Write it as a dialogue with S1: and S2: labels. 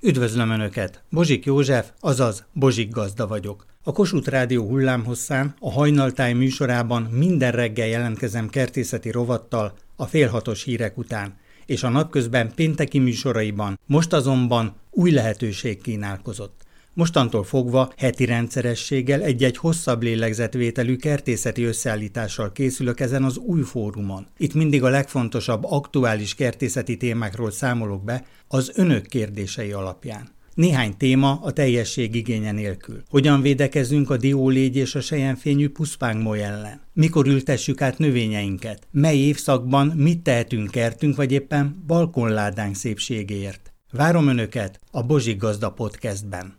S1: Üdvözlöm Önöket! Bozsik József, azaz Bozsik Gazda vagyok. A Kossuth Rádió hullámhosszán, a hajnaltáj műsorában minden reggel jelentkezem kertészeti rovattal a félhatos hírek után, és a napközben pénteki műsoraiban, most azonban új lehetőség kínálkozott. Mostantól fogva heti rendszerességgel egy-egy hosszabb lélegzetvételű kertészeti összeállítással készülök ezen az új fórumon. Itt mindig a legfontosabb aktuális kertészeti témákról számolok be az önök kérdései alapján. Néhány téma a teljesség igénye nélkül. Hogyan védekezünk a diólégy és a sejenfényű puszpángmoly ellen? Mikor ültessük át növényeinket? Mely évszakban mit tehetünk kertünk vagy éppen balkonládánk szépségéért? Várom Önöket a Bozsik Gazda podcastben.